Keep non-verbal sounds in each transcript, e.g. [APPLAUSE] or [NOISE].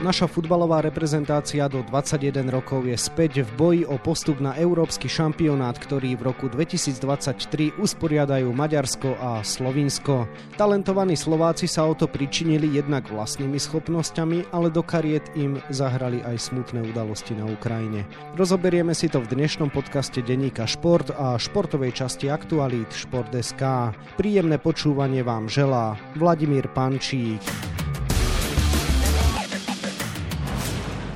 Naša futbalová reprezentácia do 21 rokov je späť v boji o postup na európsky šampionát, ktorý v roku 2023 usporiadajú Maďarsko a Slovinsko. Talentovaní Slováci sa o to pričinili jednak vlastnými schopnosťami, ale do kariet im zahrali aj smutné udalosti na Ukrajine. Rozoberieme si to v dnešnom podcaste Deníka Šport a športovej časti Aktualít Šport.sk. Príjemné počúvanie vám želá Vladimír Pančík.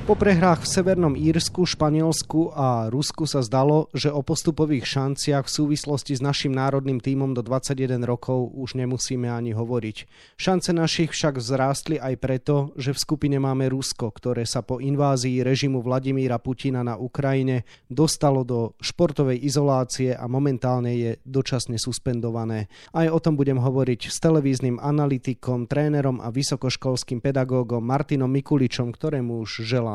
Po prehrách v Severnom Írsku, Španielsku a Rusku sa zdalo, že o postupových šanciach v súvislosti s našim národným tímom do 21 rokov už nemusíme ani hovoriť. Šance našich však vzrástli aj preto, že v skupine máme Rusko, ktoré sa po invázii režimu Vladimíra Putina na Ukrajine dostalo do športovej izolácie a momentálne je dočasne suspendované. Aj o tom budem hovoriť s televíznym analytikom, trénerom a vysokoškolským pedagógom Martinom Mikuličom, ktorému už želám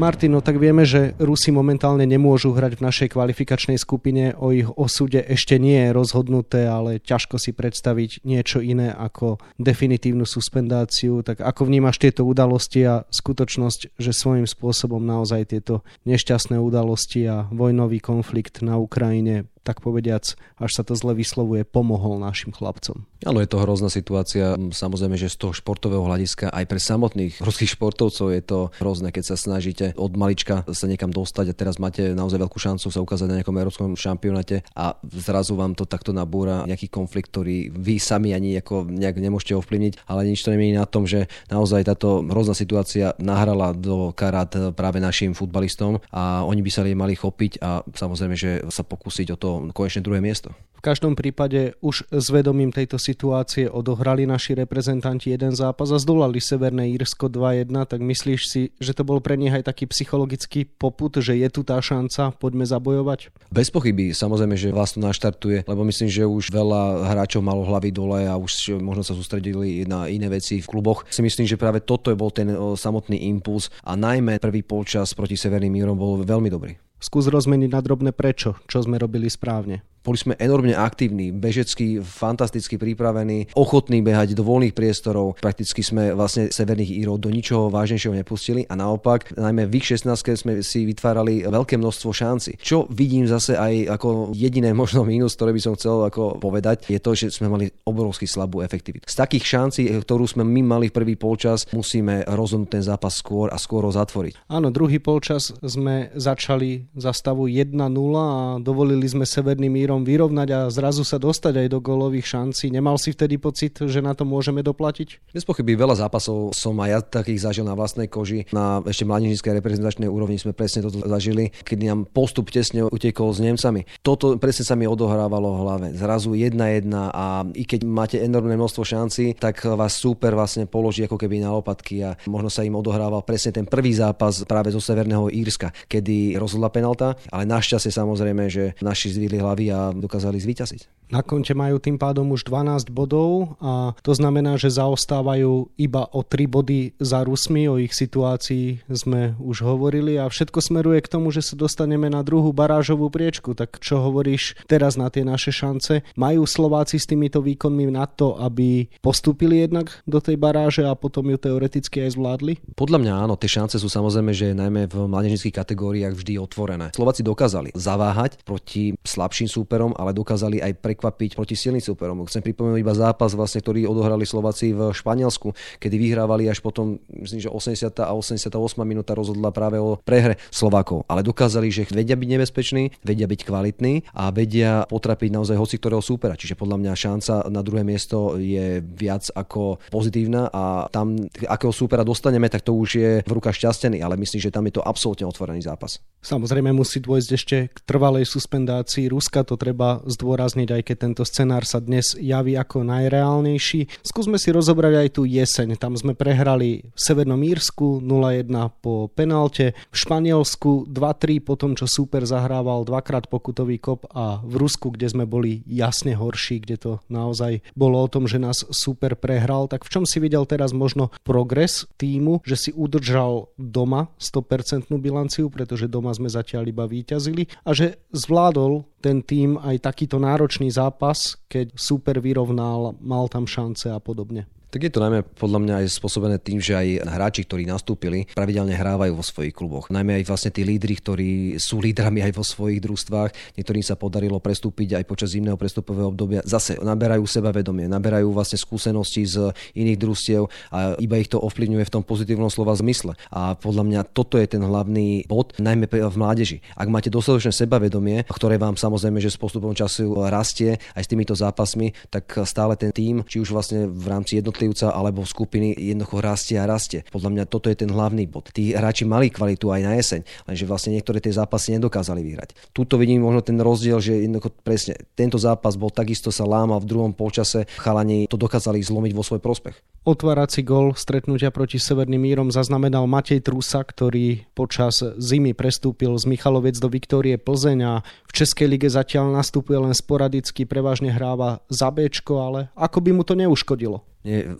Martino, tak vieme, že Rusi momentálne nemôžu hrať v našej kvalifikačnej skupine. O ich osude ešte nie je rozhodnuté, ale ťažko si predstaviť niečo iné ako definitívnu suspendáciu. Tak ako vnímaš tieto udalosti a skutočnosť, že svojím spôsobom naozaj tieto nešťastné udalosti a vojnový konflikt na Ukrajine tak povediac, až sa to zle vyslovuje, pomohol našim chlapcom. Áno, je to hrozná situácia. Samozrejme, že z toho športového hľadiska aj pre samotných ruských športovcov je to hrozné, keď sa snažíte od malička sa niekam dostať a teraz máte naozaj veľkú šancu sa ukázať na nejakom európskom šampionáte a zrazu vám to takto nabúra nejaký konflikt, ktorý vy sami ani ako nejak nemôžete ovplyvniť, ale nič to nemení na tom, že naozaj táto hrozná situácia nahrala do karát práve našim futbalistom a oni by sa mali chopiť a samozrejme, že sa pokúsiť o to konečne druhé miesto. V každom prípade už s vedomím tejto situácie odohrali naši reprezentanti jeden zápas a zdolali Severné Írsko 2-1, tak myslíš si, že to bol pre nich aj taký psychologický poput, že je tu tá šanca, poďme zabojovať? Bez pochyby, samozrejme, že vás to naštartuje, lebo myslím, že už veľa hráčov malo hlavy dole a už možno sa sústredili na iné veci v kluboch. Si myslím, že práve toto bol ten samotný impuls a najmä prvý polčas proti Severným Írom bol veľmi dobrý. Skús rozmeniť na drobné prečo, čo sme robili správne. Boli sme enormne aktívni, bežecky, fantasticky pripravení, ochotní behať do voľných priestorov. Prakticky sme vlastne severných Írov do ničoho vážnejšieho nepustili a naopak, najmä v ich 16 sme si vytvárali veľké množstvo šanci. Čo vidím zase aj ako jediné [LAUGHS] možno mínus, ktoré by som chcel ako povedať, je to, že sme mali obrovský slabú efektivitu. Z takých šancí, ktorú sme my mali v prvý polčas, musíme rozhodnúť ten zápas skôr a skôr ho zatvoriť. Áno, druhý polčas sme začali za stavu 1-0 a dovolili sme Severným Írom Španielom vyrovnať a zrazu sa dostať aj do golových šancí. Nemal si vtedy pocit, že na to môžeme doplatiť? Bez pochyby veľa zápasov som aj ja takých zažil na vlastnej koži. Na ešte mladížnickej reprezentačnej úrovni sme presne toto zažili, kedy nám postup tesne utekol s Nemcami. Toto presne sa mi odohrávalo v hlave. Zrazu jedna jedna a i keď máte enormné množstvo šancí, tak vás super vlastne položí ako keby na lopatky a možno sa im odohrával presne ten prvý zápas práve zo Severného Írska, kedy rozhodla penalta, ale našťastie samozrejme, že naši zvýli hlavy a dokázali zvíťaziť. Na konte majú tým pádom už 12 bodov a to znamená, že zaostávajú iba o 3 body za Rusmi, o ich situácii sme už hovorili a všetko smeruje k tomu, že sa dostaneme na druhú barážovú priečku. Tak čo hovoríš teraz na tie naše šance? Majú Slováci s týmito výkonmi na to, aby postúpili jednak do tej baráže a potom ju teoreticky aj zvládli? Podľa mňa áno, tie šance sú samozrejme, že najmä v mládežnických kategóriách vždy otvorené. Slováci dokázali zaváhať proti slabším súperom, ale dokázali aj pre prekvapiť proti silným superom. Chcem pripomenúť iba zápas, vlastne, ktorý odohrali Slováci v Španielsku, kedy vyhrávali až potom, myslím, že 80. a 88. minúta rozhodla práve o prehre Slovákov. Ale dokázali, že vedia byť nebezpeční, vedia byť kvalitní a vedia potrapiť naozaj hoci ktorého súpera. Čiže podľa mňa šanca na druhé miesto je viac ako pozitívna a tam, akého súpera dostaneme, tak to už je v rukách šťastený, ale myslím, že tam je to absolútne otvorený zápas. Samozrejme musí dôjsť ešte k trvalej suspendácii Ruska, to treba zdôrazniť, aj keď tento scenár sa dnes javí ako najreálnejší. Skúsme si rozobrať aj tú jeseň. Tam sme prehrali v Severnom Írsku 0-1 po penalte, v Španielsku 2-3 po tom, čo super zahrával dvakrát pokutový kop a v Rusku, kde sme boli jasne horší, kde to naozaj bolo o tom, že nás super prehral. Tak v čom si videl teraz možno progres týmu, že si udržal doma 100% bilanciu, pretože doma sme zatiaľ iba výťazili a že zvládol ten tým aj takýto náročný zápas, keď super vyrovnal, mal tam šance a podobne. Tak je to najmä podľa mňa aj spôsobené tým, že aj hráči, ktorí nastúpili, pravidelne hrávajú vo svojich kluboch. Najmä aj vlastne tí lídry, ktorí sú lídrami aj vo svojich družstvách. Niektorým sa podarilo prestúpiť aj počas zimného prestupového obdobia. Zase naberajú sebavedomie, naberajú vlastne skúsenosti z iných družstiev a iba ich to ovplyvňuje v tom pozitívnom slova zmysle. A podľa mňa toto je ten hlavný bod, najmä v mládeži. Ak máte dostatočné sebavedomie, ktoré vám samozrejme, že s postupom času rastie aj s týmito zápasmi, tak stále ten tým, či už vlastne v rámci jednotlivých jednotlivca alebo skupiny jednoducho rastie a rastie. Podľa mňa toto je ten hlavný bod. Tí hráči mali kvalitu aj na jeseň, lenže vlastne niektoré tie zápasy nedokázali vyhrať. Tuto vidím možno ten rozdiel, že jednoducho presne tento zápas bol takisto sa lámal v druhom polčase, chalani to dokázali zlomiť vo svoj prospech. Otvárací gol stretnutia proti Severným Mírom zaznamenal Matej Trusa, ktorý počas zimy prestúpil z Michaloviec do Viktórie Plzeň a v Českej lige zatiaľ nastupuje len sporadicky, prevažne hráva za Bčko, ale ako by mu to neuškodilo?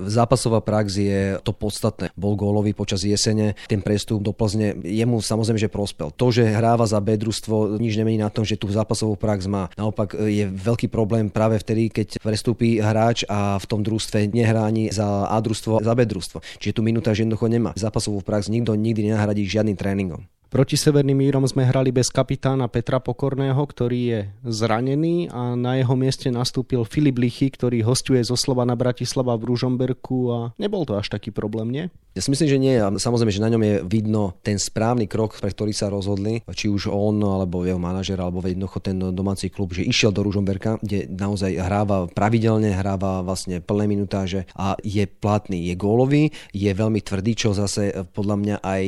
Zápasová prax je to podstatné. Bol gólový počas jesene, ten prestup do Plzne jemu samozrejme, že prospel. To, že hráva za B družstvo, nič nemení na tom, že tú zápasovú prax má. Naopak je veľký problém práve vtedy, keď prestúpi hráč a v tom družstve nehrá ani za A družstvo, za B družstvo. Čiže tu minúta jednoducho nemá. Zápasovú prax nikto nikdy nenahradí žiadnym tréningom. Proti Severným Mírom sme hrali bez kapitána Petra Pokorného, ktorý je zranený a na jeho mieste nastúpil Filip Lichy, ktorý hostuje zo na Bratislava v Ružomberku a nebol to až taký problém, nie? Ja si myslím, že nie. A samozrejme, že na ňom je vidno ten správny krok, pre ktorý sa rozhodli, či už on, alebo jeho manažer, alebo jednoducho ten domáci klub, že išiel do Ružomberka, kde naozaj hráva pravidelne, hráva vlastne plné minutáže a je platný, je gólový, je veľmi tvrdý, čo zase podľa mňa aj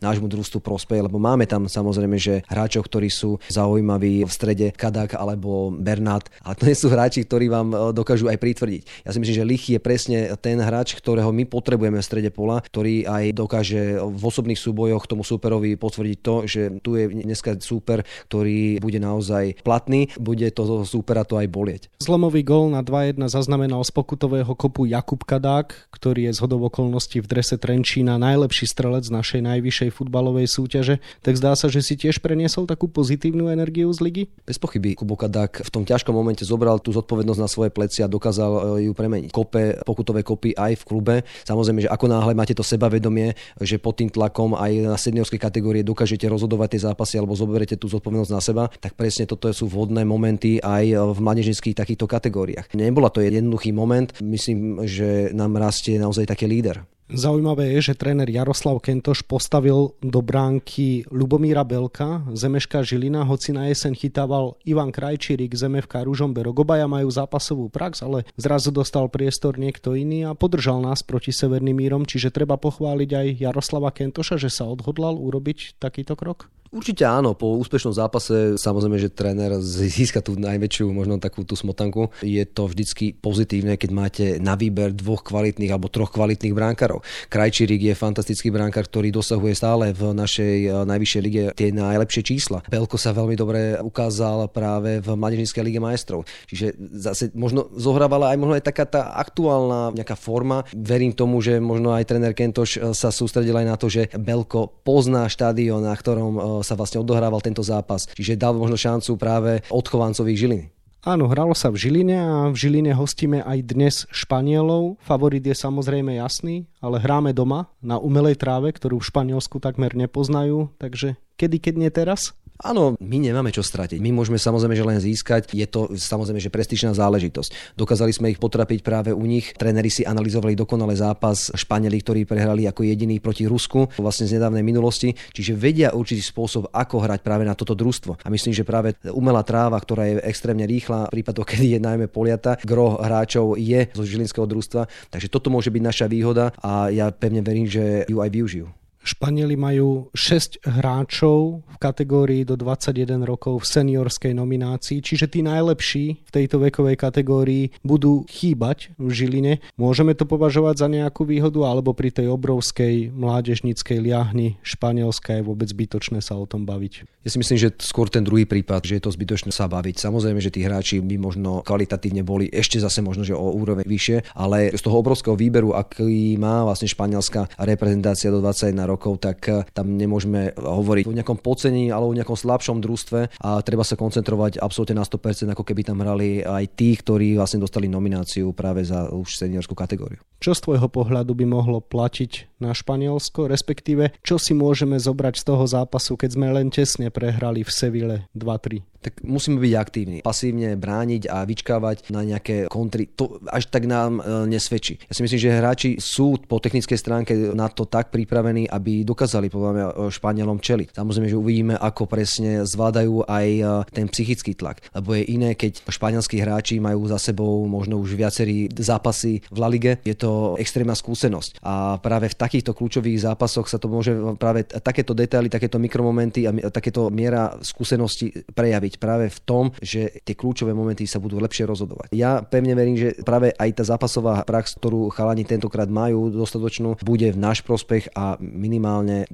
nášmu družstvu lebo máme tam samozrejme, že hráčov, ktorí sú zaujímaví v strede Kadak alebo Bernát, ale to nie sú hráči, ktorí vám e, dokážu aj pritvrdiť. Ja si myslím, že Lichy je presne ten hráč, ktorého my potrebujeme v strede pola, ktorý aj dokáže v osobných súbojoch tomu súperovi potvrdiť to, že tu je dneska súper, ktorý bude naozaj platný, bude to súpera to aj bolieť. Zlomový gol na 2-1 zaznamenal z pokutového kopu Jakub Kadák, ktorý je z hodov okolností v drese Trenčína najlepší strelec našej najvyššej futbalovej súťaže súťaže, tak zdá sa, že si tiež preniesol takú pozitívnu energiu z ligy? Bez pochyby. Kubo Kadák v tom ťažkom momente zobral tú zodpovednosť na svoje pleci a dokázal e, ju premeniť. Kope, pokutové kopy aj v klube. Samozrejme, že ako náhle máte to sebavedomie, že pod tým tlakom aj na seniorskej kategórie dokážete rozhodovať tie zápasy alebo zoberete tú zodpovednosť na seba, tak presne toto sú vhodné momenty aj v mládežnických takýchto kategóriách. Nebola to jednoduchý moment, myslím, že nám rastie naozaj taký líder. Zaujímavé je, že tréner Jaroslav Kentoš postavil do bránky Lubomíra Belka, Zemeška Žilina, hoci na jeseň chytával Ivan Krajčírik, Zemevka Ružomberok. Obaja majú zápasovú prax, ale zrazu dostal priestor niekto iný a podržal nás proti Severným mírom, čiže treba pochváliť aj Jaroslava Kentoša, že sa odhodlal urobiť takýto krok? Určite áno, po úspešnom zápase samozrejme, že tréner získa tú najväčšiu možno takú tú smotanku. Je to vždycky pozitívne, keď máte na výber dvoch kvalitných alebo troch kvalitných bránkarov. Krajčírik je fantastický bránkar, ktorý dosahuje stále v našej eh, najvyššej lige tie najlepšie čísla. Belko sa veľmi dobre ukázal práve v Mladežníckej lige majstrov. Čiže zase možno zohrávala aj možno aj taká tá aktuálna nejaká forma. Verím tomu, že možno aj tréner Kentoš eh, sa sústredil aj na to, že Belko pozná štádion, na ktorom eh, sa vlastne odohrával tento zápas. Čiže dal možno šancu práve odchovancovi Žiliny. Áno, hralo sa v Žiline a v Žiline hostíme aj dnes Španielov. Favorit je samozrejme jasný, ale hráme doma na umelej tráve, ktorú v Španielsku takmer nepoznajú, takže kedy, keď nie teraz? Áno, my nemáme čo stratiť. My môžeme samozrejme že len získať. Je to samozrejme že prestížna záležitosť. Dokázali sme ich potrapiť práve u nich. Tréneri si analyzovali dokonale zápas Španieli, ktorí prehrali ako jediný proti Rusku vlastne z nedávnej minulosti. Čiže vedia určitý spôsob, ako hrať práve na toto družstvo. A myslím, že práve umelá tráva, ktorá je extrémne rýchla, v prípadoch, [LAUGHS] kedy je najmä poliata, gro hráčov je zo žilinského družstva. Takže toto môže byť naša výhoda a ja pevne verím, že ju aj využijú. Španieli majú 6 hráčov v kategórii do 21 rokov v seniorskej nominácii, čiže tí najlepší v tejto vekovej kategórii budú chýbať v Žiline. Môžeme to považovať za nejakú výhodu, alebo pri tej obrovskej mládežnickej liahni Španielska je vôbec zbytočné sa o tom baviť? Ja si myslím, že skôr ten druhý prípad, že je to zbytočné sa baviť. Samozrejme, že tí hráči by možno kvalitatívne boli ešte zase možno, že o úroveň vyššie, ale z toho obrovského výberu, aký má vlastne španielská reprezentácia do 21 rokov, tak eh, tam nemôžeme hovoriť o nejakom podcení alebo o nejakom slabšom družstve a treba sa koncentrovať absolútne na 100%, ako keby tam hrali aj tí, ktorí vlastne dostali nomináciu práve za už seniorskú kategóriu. Čo z tvojho pohľadu by mohlo platiť na Španielsko, respektíve čo si môžeme zobrať z toho zápasu, keď sme len tesne prehrali v Seville 2-3? tak musíme byť aktívni. Pasívne brániť a vyčkávať na nejaké kontry, to až tak nám e, nesvedčí. Ja si myslím, že hráči sú po technickej stránke na to tak pripravení, aby dokázali podľa mňa e, Španielom čeliť. Samozrejme, že uvidíme, ako presne zvládajú aj e, ten psychický tlak. Lebo je iné, keď španielskí hráči majú za sebou možno už viacerí zápasy v La Lige. Je to extrémna skúsenosť. A práve v takýchto kľúčových zápasoch sa to môže práve takéto detaily, takéto mikromomenty a takéto miera skúsenosti prejaviť práve v tom, že tie kľúčové momenty sa budú lepšie rozhodovať. Ja pevne verím, že práve aj tá zápasová prax, ktorú chalani tentokrát majú dostatočnú, bude v náš prospech a minimálne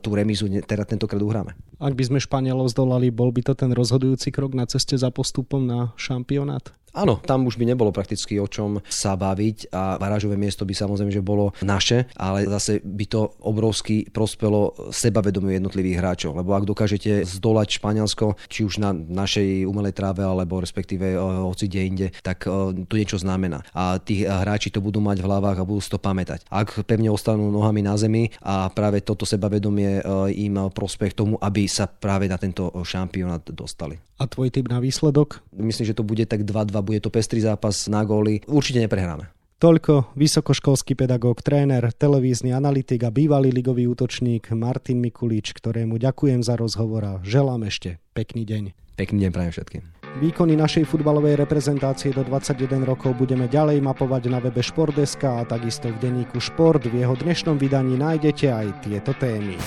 tú remizu teda tentokrát uhráme. Ak by sme Španielov zdolali, bol by to ten rozhodujúci krok na ceste za postupom na šampionát? Áno, tam už by nebolo prakticky o čom sa baviť a barážové miesto by samozrejme, že bolo naše, ale zase by to obrovsky prospelo sebavedomiu jednotlivých hráčov, lebo ak dokážete zdolať Španielsko, či už na našej umelej tráve, alebo respektíve eh, hoci kde inde, tak eh, to niečo znamená. A tí hráči to budú mať v hlavách a budú si to pamätať. Ak pevne ostanú nohami na zemi a práve toto sebavedomie eh, im prospech tomu, aby sa práve na tento šampionát dostali. A tvoj typ na výsledok? Myslím, že to bude tak 2-2, bude to pestrý zápas na góly. Určite neprehráme. Toľko vysokoškolský pedagóg, tréner, televízny analytik a bývalý ligový útočník Martin Mikulič, ktorému ďakujem za rozhovor a želám ešte pekný deň. Pekný deň prajem všetkým. Výkony našej futbalovej reprezentácie do 21 rokov budeme ďalej mapovať na webe Športdeska a takisto v denníku Šport. V jeho dnešnom vydaní nájdete aj tieto témy.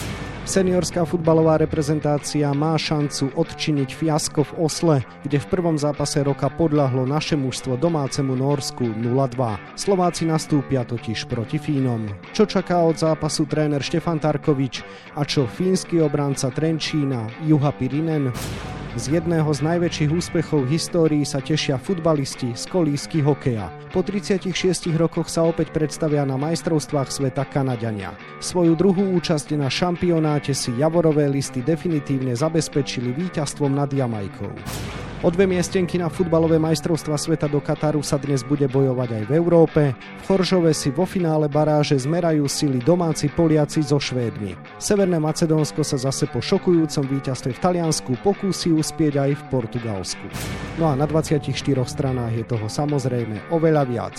Seniorská futbalová reprezentácia má šancu odčiniť fiasko v Osle, kde v prvom zápase roka podľahlo naše mužstvo domácemu Norsku 0-2. Slováci nastúpia totiž proti Fínom. Čo čaká od zápasu tréner Štefan Tarkovič a čo fínsky obranca Trenčína Juha Pirinen? Z jedného z najväčších úspechov v histórii sa tešia futbalisti z kolísky hokeja. Po 36 rokoch sa opäť predstavia na majstrovstvách sveta Kanadania. Svoju druhú účasť na šampionáte si Javorové listy definitívne zabezpečili víťazstvom nad Jamajkou. O dve miestenky na futbalové majstrovstva sveta do Kataru sa dnes bude bojovať aj v Európe. V Choržove si vo finále baráže zmerajú sily domáci Poliaci so Švédmi. Severné Macedónsko sa zase po šokujúcom víťazstve v Taliansku pokúsi uspieť aj v Portugalsku. No a na 24 stranách je toho samozrejme oveľa viac.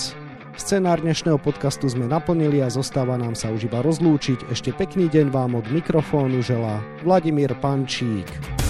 Scenár dnešného podcastu sme naplnili a zostáva nám sa už iba rozlúčiť. Ešte pekný deň vám od mikrofónu želá Vladimír Pančík.